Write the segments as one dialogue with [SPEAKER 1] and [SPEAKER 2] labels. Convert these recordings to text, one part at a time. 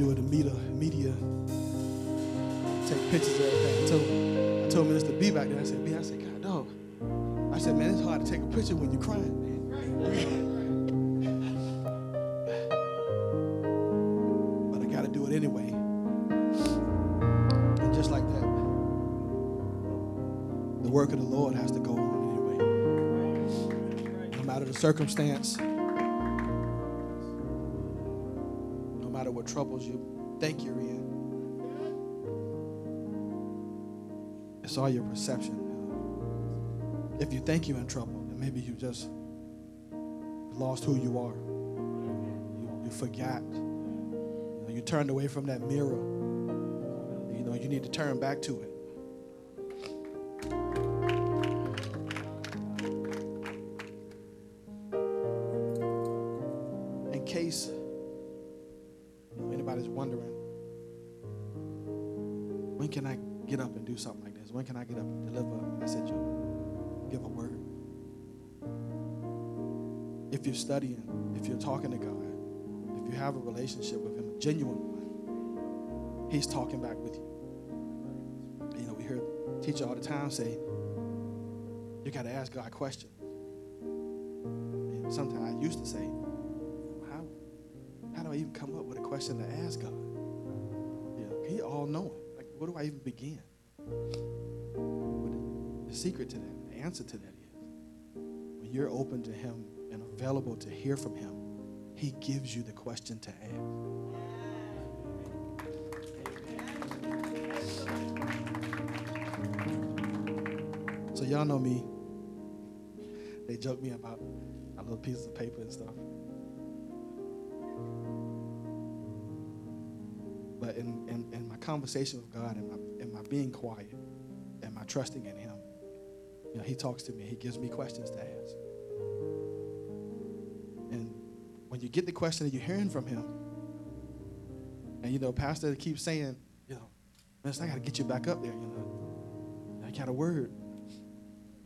[SPEAKER 1] do the media, media, take pictures of everything. I told, I told Minister B back there, I said, B, I said, God, dog. I said, man, it's hard to take a picture when you're crying. but I got to do it anyway. And just like that, the work of the Lord has to go on anyway. No matter the circumstance, troubles you think you're in, it's all your perception. If you think you're in trouble, then maybe you just lost who you are. You, you forgot. You, know, you turned away from that mirror. You know, you need to turn back to it. In case you anybody's wondering, when can I get up and do something like this? When can I get up and deliver a message or give a word? If you're studying, if you're talking to God, if you have a relationship with Him, a genuine one, He's talking back with you. You know, we hear teacher all the time say, you got to ask God questions. And sometimes I used to say, question to ask God? You He all knowing. Like, where do I even begin? But the secret to that, the answer to that is when you're open to Him and available to hear from Him, He gives you the question to ask. So y'all know me. They joke me about my little pieces of paper and stuff. But in, in, in my conversation with God and my, in my being quiet and my trusting in Him, you know, He talks to me. He gives me questions to ask. And when you get the question and you're hearing from Him, and you know, Pastor keeps saying, you know, Mister, I got to get you back up there. You know, I got a word.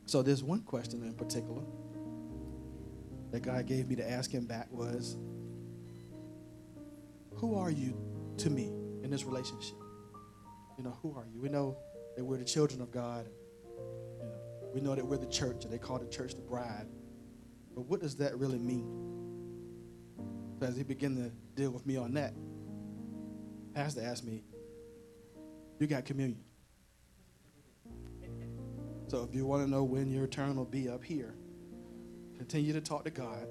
[SPEAKER 1] So there's one question in particular that God gave me to ask him back was, Who are you to me in this relationship? You know, who are you? We know that we're the children of God. You know, we know that we're the church, and they call the church the bride. But what does that really mean? So as he began to deal with me on that, Pastor asked me, You got communion. So if you want to know when your turn will be up here, continue to talk to God,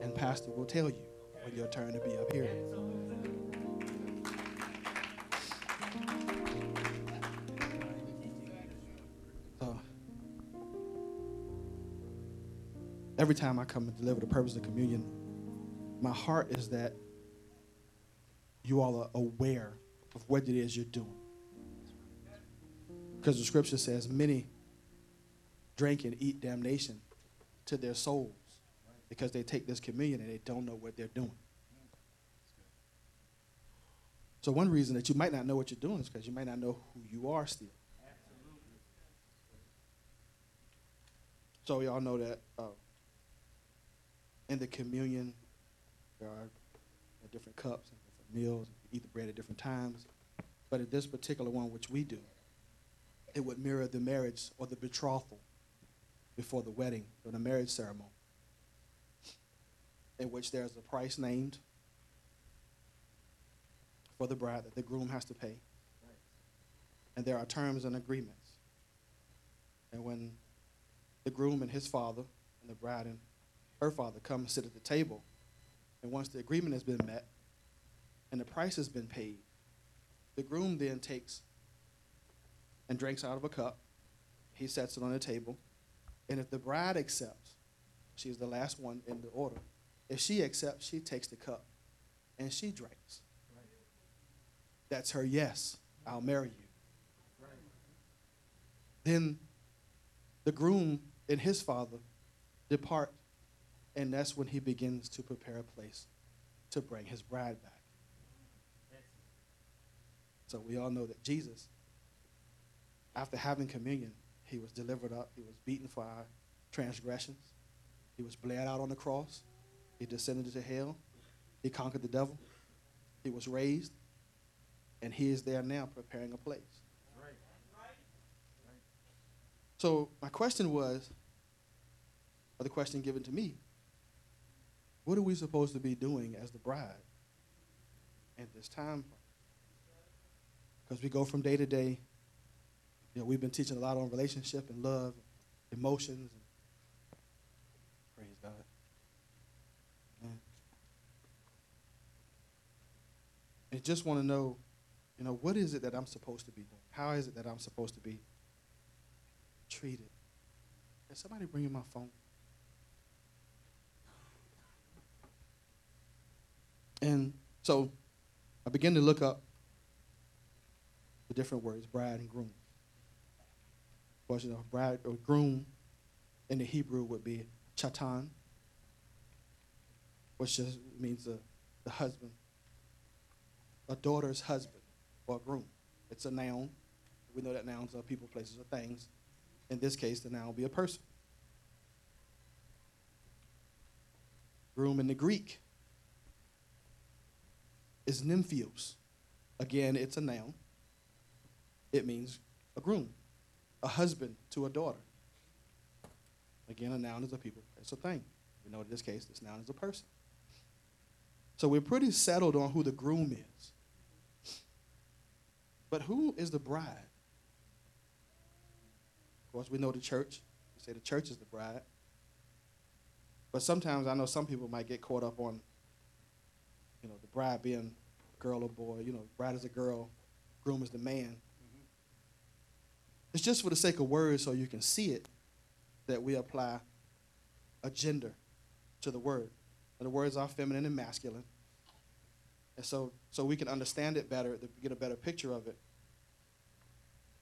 [SPEAKER 1] and Pastor will tell you when your turn to be up here. Every time I come and deliver the purpose of communion, my heart is that you all are aware of what it is you're doing. Because the scripture says, many drink and eat damnation to their souls because they take this communion and they don't know what they're doing. So one reason that you might not know what you're doing is because you might not know who you are still. So we all know that uh, in the communion there are different cups and different meals. Eat the bread at different times. But in this particular one, which we do, it would mirror the marriage or the betrothal before the wedding or the marriage ceremony, in which there's a price named for the bride that the groom has to pay. And there are terms and agreements. And when the groom and his father and the bride and her father come and sit at the table, and once the agreement has been met and the price has been paid, the groom then takes and drinks out of a cup. He sets it on the table. And if the bride accepts, she's the last one in the order. If she accepts, she takes the cup and she drinks. That's her yes, I'll marry you. Then the groom and his father depart, and that's when he begins to prepare a place to bring his bride back. So we all know that Jesus, after having communion, he was delivered up, he was beaten for our transgressions, he was bled out on the cross, he descended into hell, he conquered the devil, he was raised, and he is there now preparing a place. So my question was, or the question given to me, what are we supposed to be doing as the bride at this time? Because we go from day to day. You know, we've been teaching a lot on relationship and love, emotions. And praise God. Man. And just want to know, you know, what is it that I'm supposed to be doing? How is it that I'm supposed to be treated? Can somebody bring in my phone? And so I began to look up the different words, bride and groom. Of course, you know, bride or groom in the Hebrew would be chatan, which just means the, the husband, a daughter's husband or groom. It's a noun. We know that nouns are people, places, or things. In this case, the noun will be a person. Groom in the Greek is nymphios. Again, it's a noun. It means a groom, a husband to a daughter. Again, a noun is a people, it's a thing. We know in this case, this noun is a person. So we're pretty settled on who the groom is. But who is the bride? Of course, we know the church. We say the church is the bride. But sometimes I know some people might get caught up on, you know, the bride being girl or boy. You know, bride is a girl, groom is the man. Mm-hmm. It's just for the sake of words so you can see it that we apply a gender to the word. And the words are feminine and masculine. And so, so we can understand it better, get a better picture of it,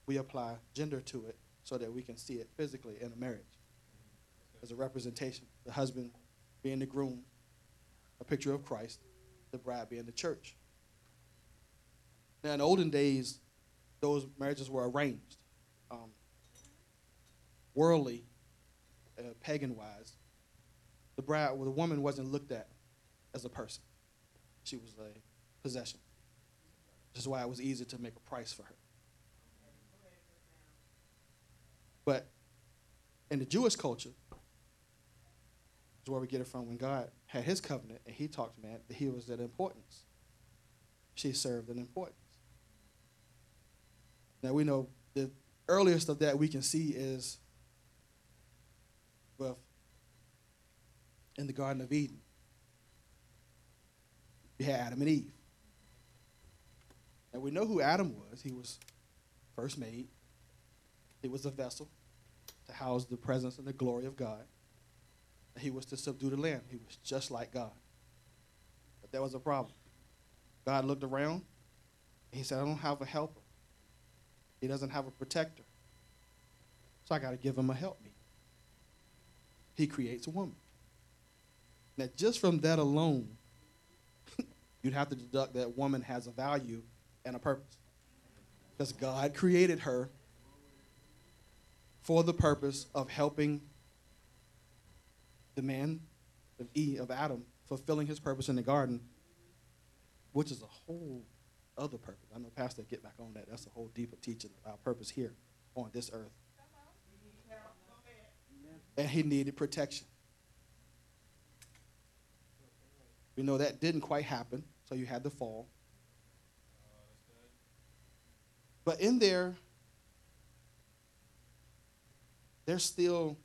[SPEAKER 1] we apply gender to it so that we can see it physically in a marriage as a representation. The husband being the groom, a picture of Christ, the bride being the church. Now, in the olden days, those marriages were arranged. Um, worldly, uh, pagan wise, the bride, well, the woman wasn't looked at as a person. She was a possession. This is why it was easy to make a price for her. But in the Jewish culture, is where we get it from when God had his covenant and he talked to man, that he was an importance. She served an importance. Now we know the earliest of that we can see is well in the Garden of Eden. We had Adam and Eve. And we know who Adam was. He was first made. He was a vessel to house the presence and the glory of God. He was to subdue the land. He was just like God. But there was a problem. God looked around. he said, I don't have a helper. He doesn't have a protector. So I got to give him a helpmeet. He creates a woman. Now, just from that alone, you'd have to deduct that woman has a value and a purpose. Because God created her for the purpose of helping the man of Eve, of Adam, fulfilling his purpose in the garden, which is a whole other purpose. I know Pastor get back on that. That's a whole deeper teaching of our purpose here on this earth. And he needed protection. We know that didn't quite happen, so you had the fall. But in there, there's still,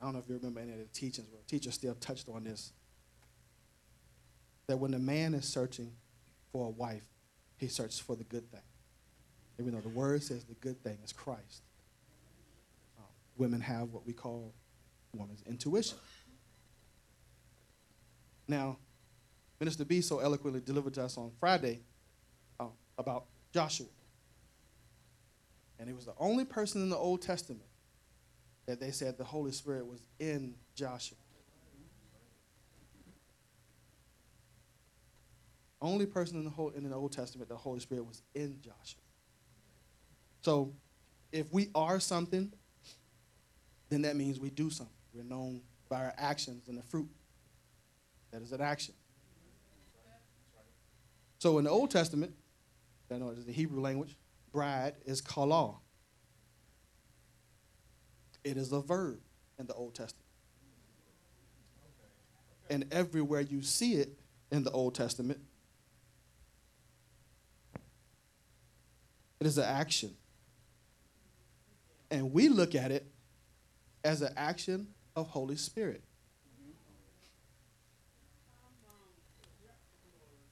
[SPEAKER 1] I don't know if you remember any of the teachings, but teachers still touched on this. That when a man is searching for a wife, he searches for the good thing. Even though the word says the good thing is Christ. Uh, women have what we call woman's intuition. Now, Minister B so eloquently delivered to us on Friday uh, about Joshua. And he was the only person in the Old Testament that they said the Holy Spirit was in Joshua. Only person in the whole in the Old Testament the Holy Spirit was in Joshua. So if we are something, then that means we do something. We're known by our actions and the fruit. That is an action. So in the Old Testament, I know it's the Hebrew language, bride is kala. It is a verb in the Old Testament. And everywhere you see it in the Old Testament, it is an action. And we look at it as an action of Holy Spirit.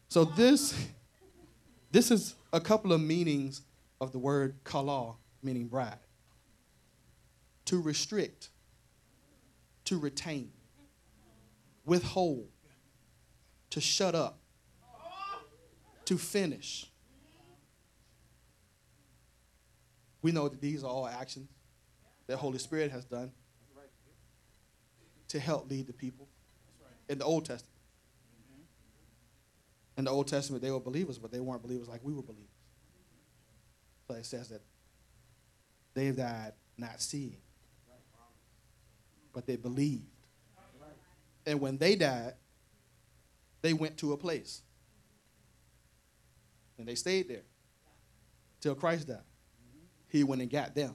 [SPEAKER 1] So this this is a couple of meanings of the word kala, meaning bride. To restrict, to retain, withhold, to shut up, to finish. We know that these are all actions that Holy Spirit has done to help lead the people in the Old Testament. In the Old Testament, they were believers, but they weren't believers like we were believers. So it says that they died not seeing, but they believed. And when they died, they went to a place. And they stayed there till Christ died. He went and got them.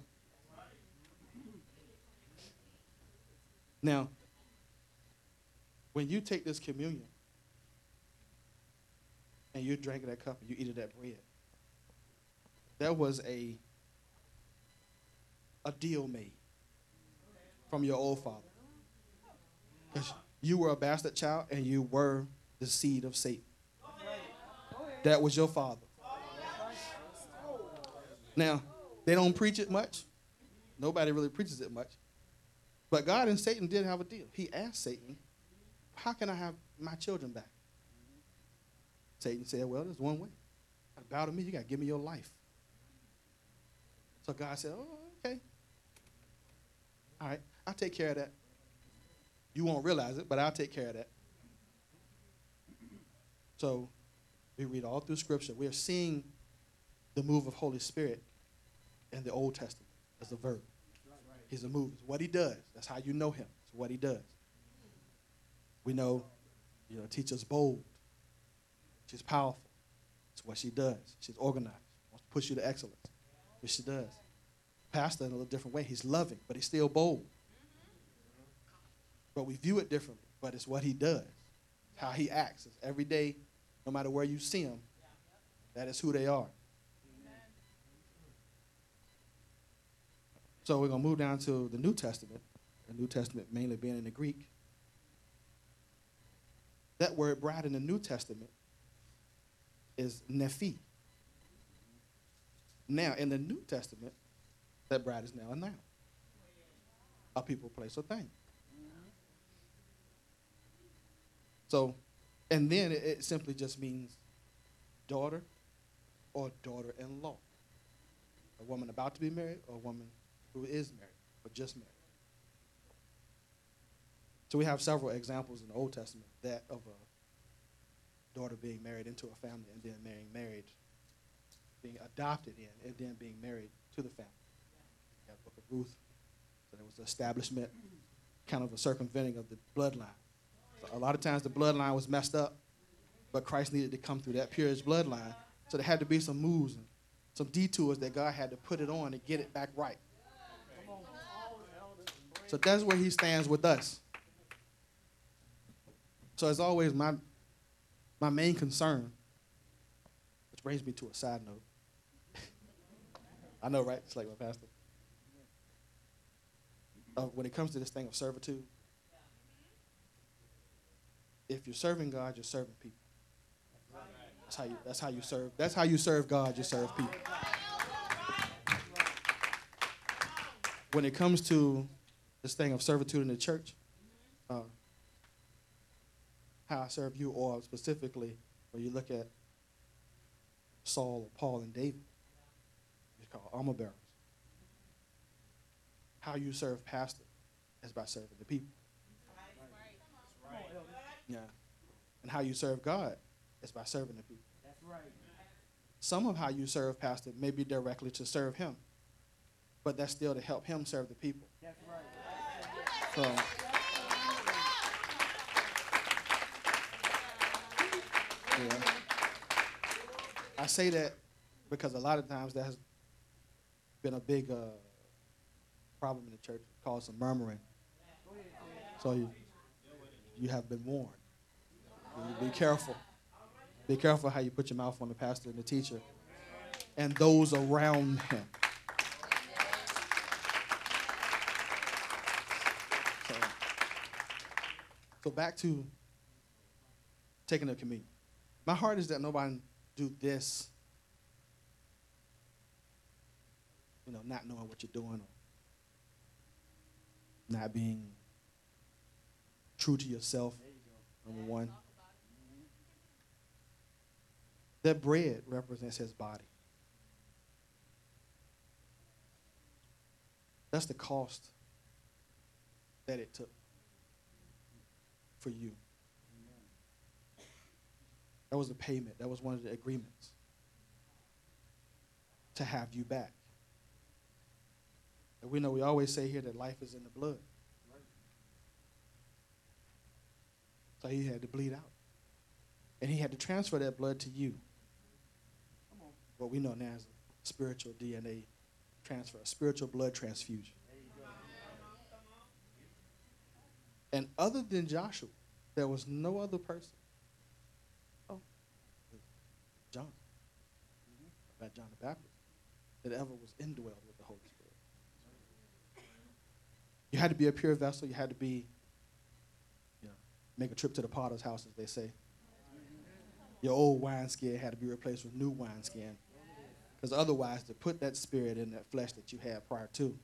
[SPEAKER 1] Now, when you take this communion and you're drinking that cup and you eat of that bread, that was a a deal made from your old father. Because you were a bastard child and you were the seed of Satan. That was your father. Now, they don't preach it much. Nobody really preaches it much. But God and Satan did have a deal. He asked Satan, How can I have my children back? Satan said, Well, there's one way. Bow to me, you got to give me your life. So God said, Oh, okay. All right, I'll take care of that. You won't realize it, but I'll take care of that. So we read all through Scripture. We are seeing the move of Holy Spirit in the Old Testament as a verb. He's a move. It's what he does. That's how you know him. It's what he does. We know, you know, teacher's bold. She's powerful. It's what she does. She's organized. Wants to push you to excellence. Which she does. Pastor in a little different way. He's loving, but he's still bold. But we view it differently. But it's what he does. How he acts. It's every day, no matter where you see him, that is who they are. So we're going to move down to the New Testament, the New Testament mainly being in the Greek. That word bride in the New Testament is nephi. Now, in the New Testament, that bride is now a noun. A people, place, or thing. So, and then it, it simply just means daughter or daughter in law. A woman about to be married or a woman who is married or just married. So we have several examples in the Old Testament that of a daughter being married into a family and then being married, being adopted in, and then being married to the family. Have Book of Ruth. So there was the establishment, kind of a circumventing of the bloodline. A lot of times the bloodline was messed up, but Christ needed to come through that purest bloodline. So there had to be some moves and some detours that God had to put it on to get it back right. So that's where he stands with us. So as always, my my main concern, which brings me to a side note. I know, right? It's like my pastor. Uh, when it comes to this thing of servitude, if you're serving God, you're serving people. That's how you. That's how you serve. That's how you serve God. You serve people. When it comes to this thing of servitude in the church, uh, how I serve you, or specifically when you look at Saul, Paul, and David, it's called armor bearers. How you serve pastor is by serving the people. Yeah. And how you serve God is by serving the people.
[SPEAKER 2] That's right.
[SPEAKER 1] Some of how you serve pastor may be directly to serve him, but that's still to help him serve the people.
[SPEAKER 2] That's right.
[SPEAKER 1] So, yeah. I say that because a lot of times that has been a big uh, problem in the church, caused some murmuring. So you, you have been warned. Be careful. Be careful how you put your mouth on the pastor and the teacher and those around him. So, so back to taking the communion. My heart is that nobody do this, you know, not knowing what you're doing or not being true to yourself, number one. That bread represents his body. That's the cost that it took for you. That was the payment. That was one of the agreements to have you back. And we know we always say here that life is in the blood. So he had to bleed out. And he had to transfer that blood to you. What we know now as a spiritual DNA transfer, a spiritual blood transfusion. And other than Joshua, there was no other person. Oh, John. About John the Baptist. That ever was indwelled with the Holy Spirit. You had to be a pure vessel. You had to be, you know, make a trip to the potter's house, as they say. Your old wineskin had to be replaced with new wineskin. Because otherwise, to put that spirit in that flesh that you had prior to,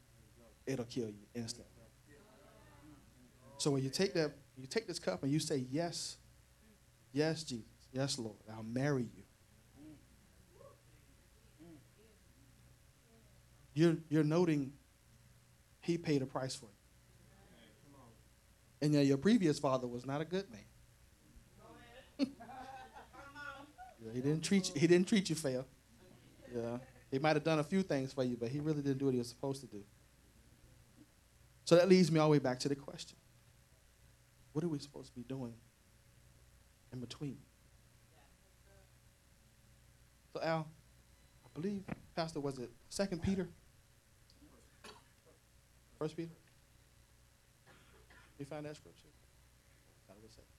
[SPEAKER 1] it'll kill you instantly. So when you take that, you take this cup and you say, Yes, yes, Jesus, yes, Lord, I'll marry you. You're, you're noting he paid a price for you. And yeah, your previous father was not a good man. he didn't treat you, he didn't treat you fair. Yeah. He might have done a few things for you, but he really didn't do what he was supposed to do. So that leads me all the way back to the question. What are we supposed to be doing in between? So Al, I believe, Pastor, was it Second Peter? First Peter? You find that scripture? That was Second Peter.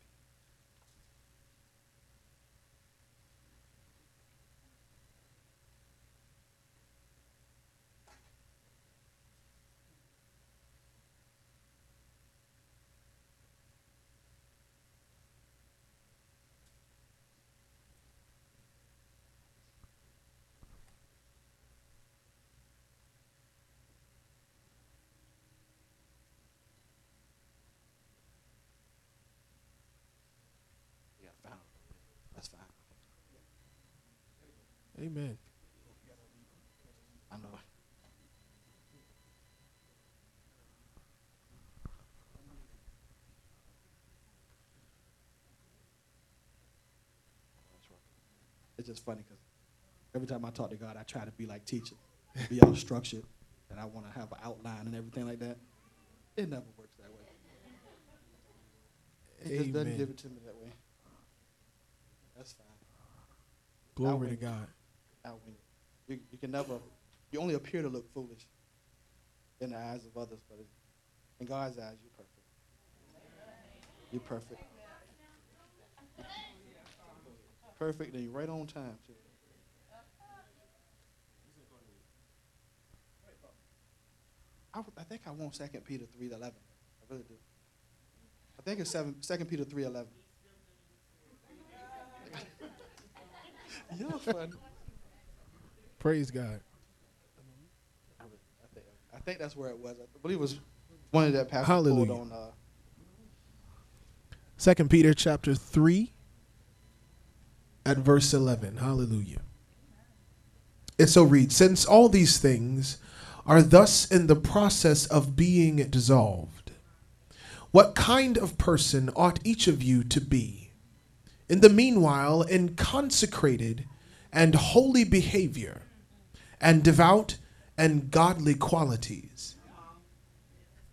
[SPEAKER 1] You gotta find it. That's fine.
[SPEAKER 2] Amen.
[SPEAKER 1] I know. It's just funny because every time I talk to God, I try to be like teacher, be all structured, and I want to have an outline and everything like that. It never works that way. He just doesn't give it to me that way. That's fine.
[SPEAKER 2] Glory to. God.
[SPEAKER 1] I'll. You, you can never, you only appear to look foolish in the eyes of others, but in God's eyes, you're perfect. You're perfect. Perfect, and you're right on time, too. I, I think I want Second Peter three eleven. I really do. I think it's seven, Second Peter three eleven. You're funny.
[SPEAKER 2] Praise God.
[SPEAKER 1] I, think, that's where it was. I believe it was one of that pastor
[SPEAKER 2] Hallelujah.
[SPEAKER 1] on. Uh,
[SPEAKER 2] Second Peter chapter 3 at verse 11. Hallelujah. It so reads, Since all these things are thus in the process of being dissolved, what kind of person ought each of you to be? In the meanwhile, in consecrated and holy behavior, and devout and godly qualities.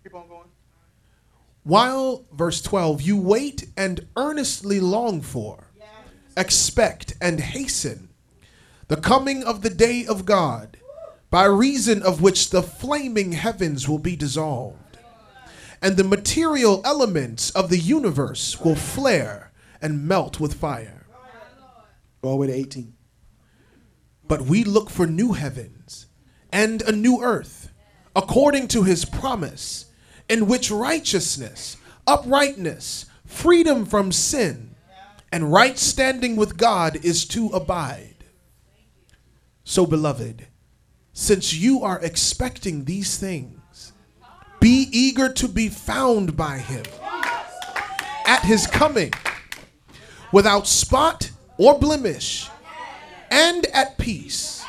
[SPEAKER 1] keep on going.
[SPEAKER 2] While, verse 12, you wait and earnestly long for, expect and hasten the coming of the day of God, by reason of which the flaming heavens will be dissolved, and the material elements of the universe will flare and melt with fire.
[SPEAKER 1] Go all the way to 18.
[SPEAKER 2] But we look for new heavens and a new earth, according to his promise, in which righteousness, uprightness, freedom from sin, and right standing with God is to abide. So, beloved, since you are expecting these things, be eager to be found by him at his coming without spot or blemish and at peace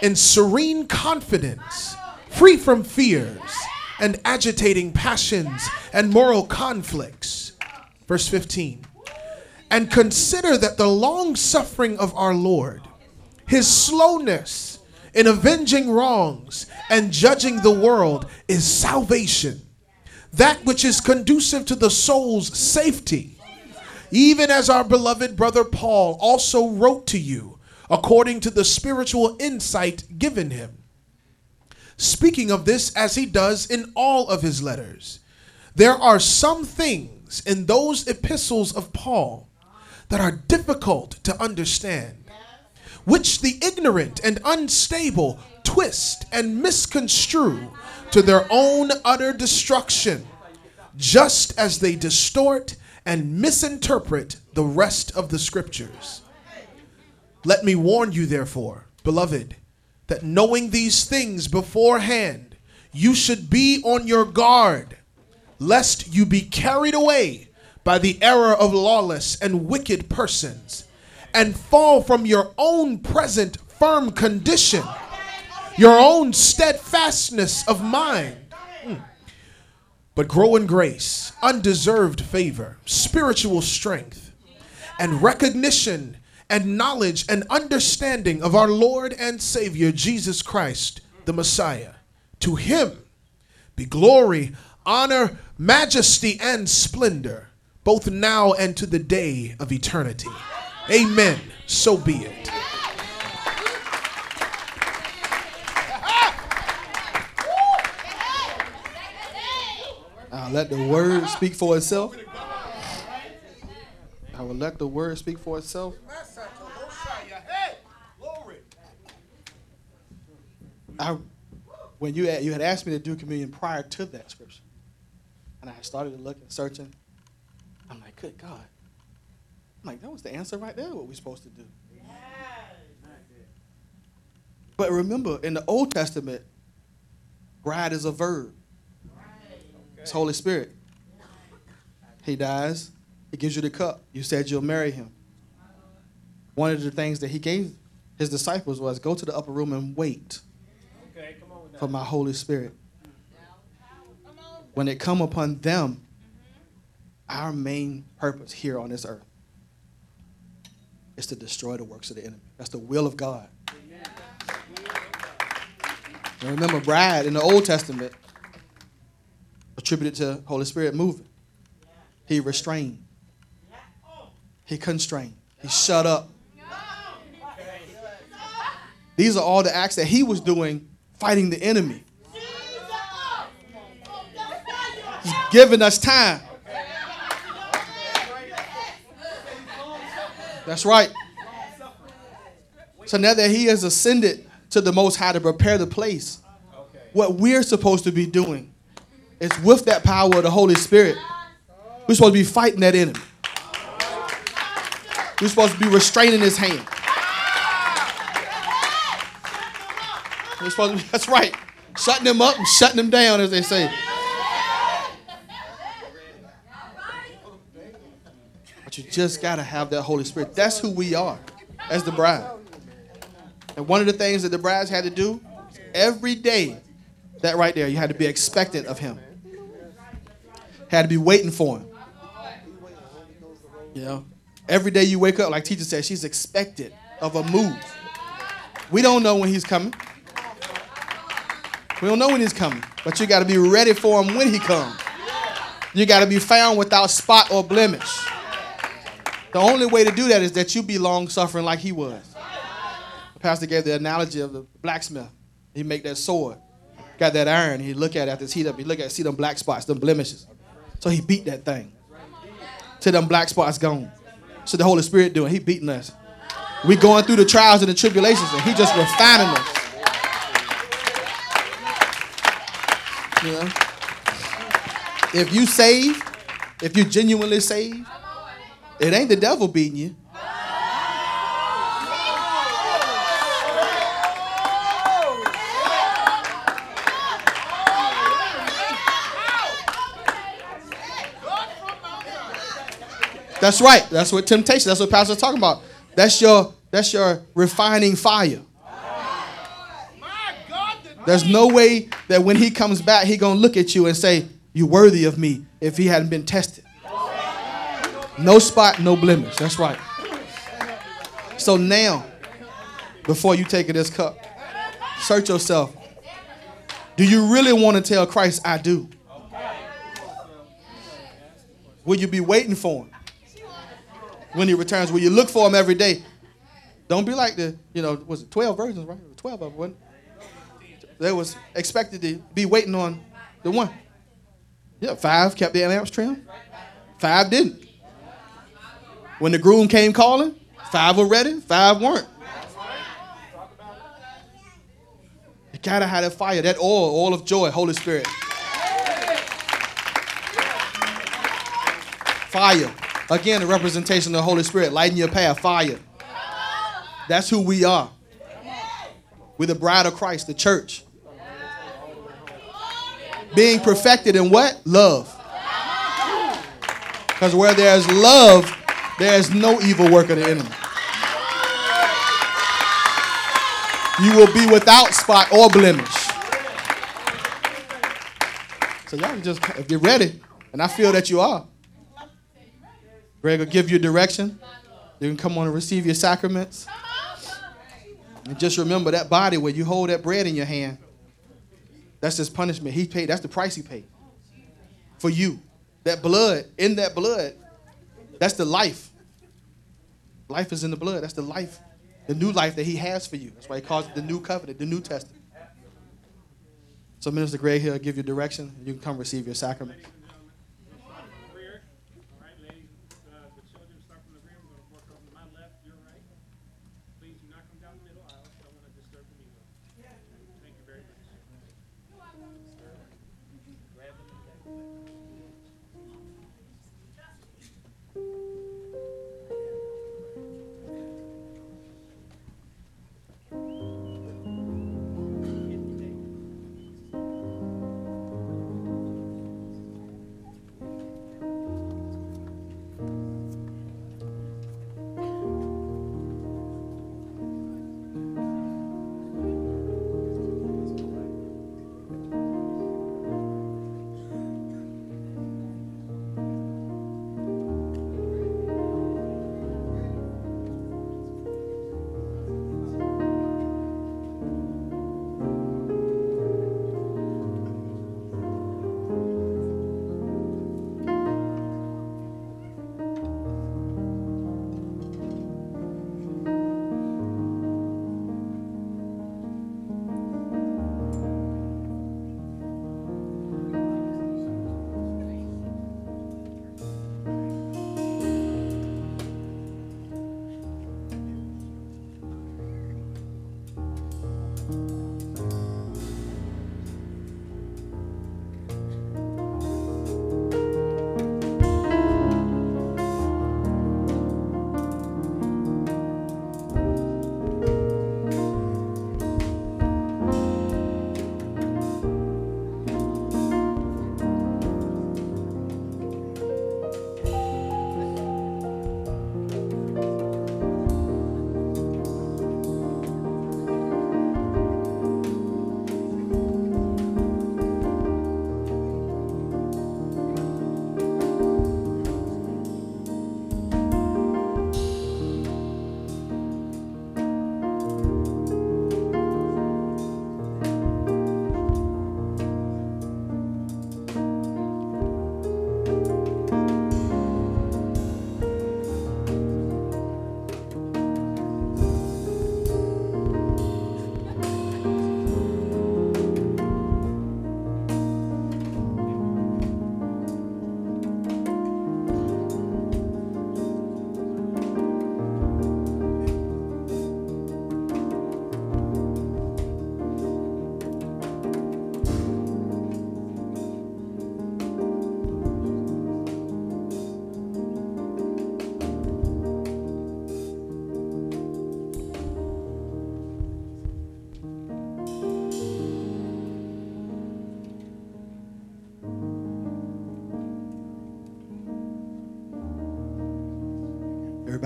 [SPEAKER 2] in serene confidence, free from fears and agitating passions and moral conflicts. Verse 15. And consider that the long suffering of our Lord, his slowness in avenging wrongs and judging the world, is salvation, that which is conducive to the soul's safety. Even as our beloved brother Paul also wrote to you, according to the spiritual insight given him. Speaking of this as he does in all of his letters, there are some things in those epistles of Paul that are difficult to understand, which the ignorant and unstable twist and misconstrue to their own utter destruction, just as they distort and misinterpret the rest of the scriptures. Let me warn you, therefore, beloved, that knowing these things beforehand, you should be on your guard, lest you be carried away by the error of lawless and wicked persons, and fall from your own present firm condition, your own steadfastness of mind. Hmm. But grow in grace, undeserved favor, spiritual strength, and recognition and knowledge and understanding of our Lord and Savior Jesus Christ, the Messiah. To him be glory, honor, majesty, and splendor, both now and to the day of eternity. Amen. So be it.
[SPEAKER 1] I'll let the word speak for itself. I will let the word speak for itself. I, when you had, you had asked me to do communion prior to that scripture, and I started to look and searching, I'm like, good God. I'm like, that was the answer right there, what we're supposed to do. But remember, in the Old Testament, bride is a verb. It's Holy Spirit. He dies, he gives you the cup. You said you'll marry him. One of the things that he gave his disciples was go to the upper room and wait for my Holy Spirit. When it come upon them, our main purpose here on this earth is to destroy the works of the enemy. That's the will of God. And remember, bride in the Old Testament attributed to Holy Spirit moving. He restrained. He constrained. He shut up. These are all the acts that he was doing fighting the enemy. He's giving us time. That's right. So now that he has ascended to the Most High to prepare the place, what we're supposed to be doing is with that power of the Holy Spirit, we're supposed to be fighting that enemy. We're supposed to be restraining his hand. We're supposed to be, that's right. Shutting them up and shutting them down, as they say. But you just got to have that Holy Spirit. That's who we are as the bride. And one of the things that the brides had to do every day, that right there, you had to be expectant of him. Had to be waiting for him. You know, every day you wake up, like teacher said, she's expected of a move. We don't know when he's coming. We don't know when he's coming, but you got to be ready for him when he comes. You got to be found without spot or blemish. The only way to do that is that you be long suffering like he was. Pastor gave the analogy of the blacksmith. He make that sword, got that iron. He look at it after it's heat up. He look at it, see them black spots, them blemishes. So he beat that thing till them black spots gone. So the Holy Spirit doing, he beating us. We going through the trials and the tribulations, and he just refining us. You know? If you save, if you genuinely save, it ain't the devil beating you. That's right. That's what temptation. That's what Pastor's talking about. That's your that's your refining fire. There's no way that when he comes back, he gonna look at you and say, "You're worthy of me." If he hadn't been tested, no spot, no blemish. That's right. So now, before you take this cup, search yourself. Do you really want to tell Christ, "I do"? Will you be waiting for him? when he returns. Will you look for him every day? Don't be like the, you know, was it 12 virgins, right? 12 of them? They was expected to be waiting on the one. Yeah, five kept their lamps trimmed. Five didn't. When the groom came calling, five were ready, five weren't. You gotta have that fire, that oil, oil of joy, Holy Spirit. Fire. Again, a representation of the Holy Spirit, lighting your path, fire. That's who we are. We're the bride of Christ, the church. Being perfected in what? Love. Because where there's love, there's no evil work of the enemy. You will be without spot or blemish. So y'all can just, you're ready, and I feel that you are, Greg will give you direction. You can come on and receive your sacraments. And just remember that body where you hold that bread in your hand. That's his punishment. He paid. That's the price he paid for you. That blood, in that blood, that's the life. Life is in the blood. That's the life, the new life that he has for you. That's why he calls it the new covenant, the New Testament. So Minister Gray here give you direction. You can come receive your sacrament.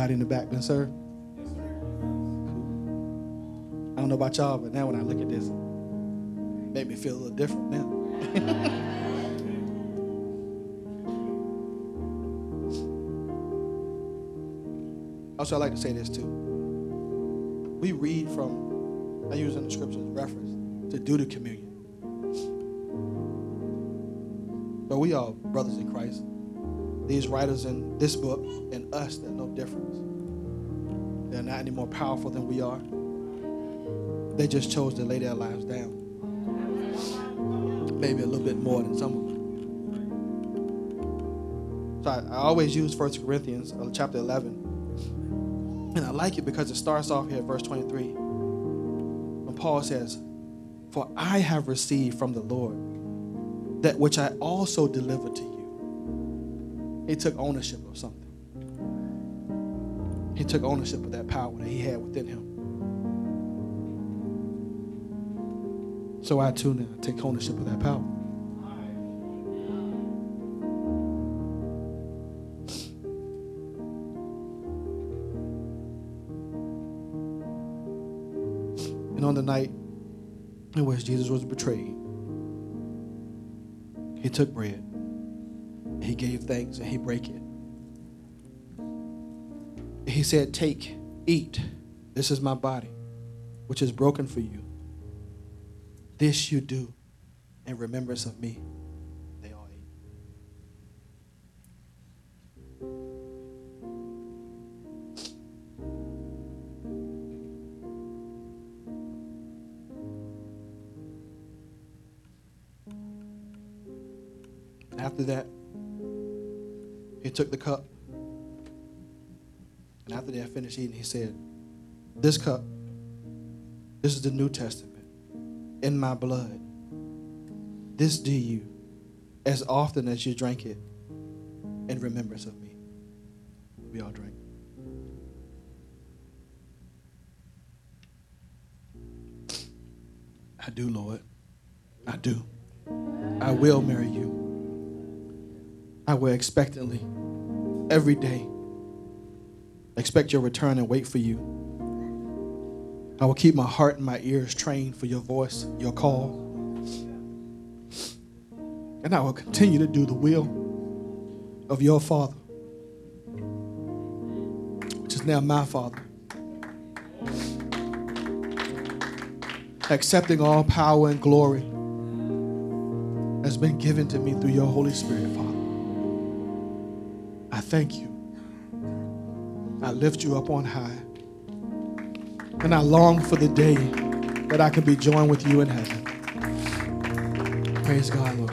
[SPEAKER 1] Everybody in the back been served? I don't know about y'all, but now when I look at this, it made me feel a little different now. also, I like to say this too. We read from, I use in the scriptures reference to do the communion. But we are brothers in Christ. These writers in this book and us, they're no difference. They're not any more powerful than we are. They just chose to lay their lives down. Maybe a little bit more than some of them. So I, I always use 1 Corinthians uh, chapter 11. And I like it because it starts off here at verse 23. When Paul says, For I have received from the Lord that which I also delivered to you. He took ownership of something. He took ownership of that power that he had within him. So I too now take ownership of that power. And on the night in which Jesus was betrayed, he took bread, he gave thanks, and he broke it. He said, Take, eat. This is my body, which is broken for you. This you do in remembrance of me. Took the cup. And after they had finished eating, he said, This cup, this is the New Testament, in my blood. This do you as often as you drink it in remembrance of me. We all drink. I do, Lord. I do. I will marry you. I will expectantly every day expect your return and wait for you. I will keep my heart and my ears trained for your voice, your call. And I will continue to do the will of your Father, which is now my Father. Accepting all power and glory has been given to me through your Holy Spirit, Father. Thank you. I lift you up on high. And I long for the day that I can be joined with you in heaven. Praise God, Lord.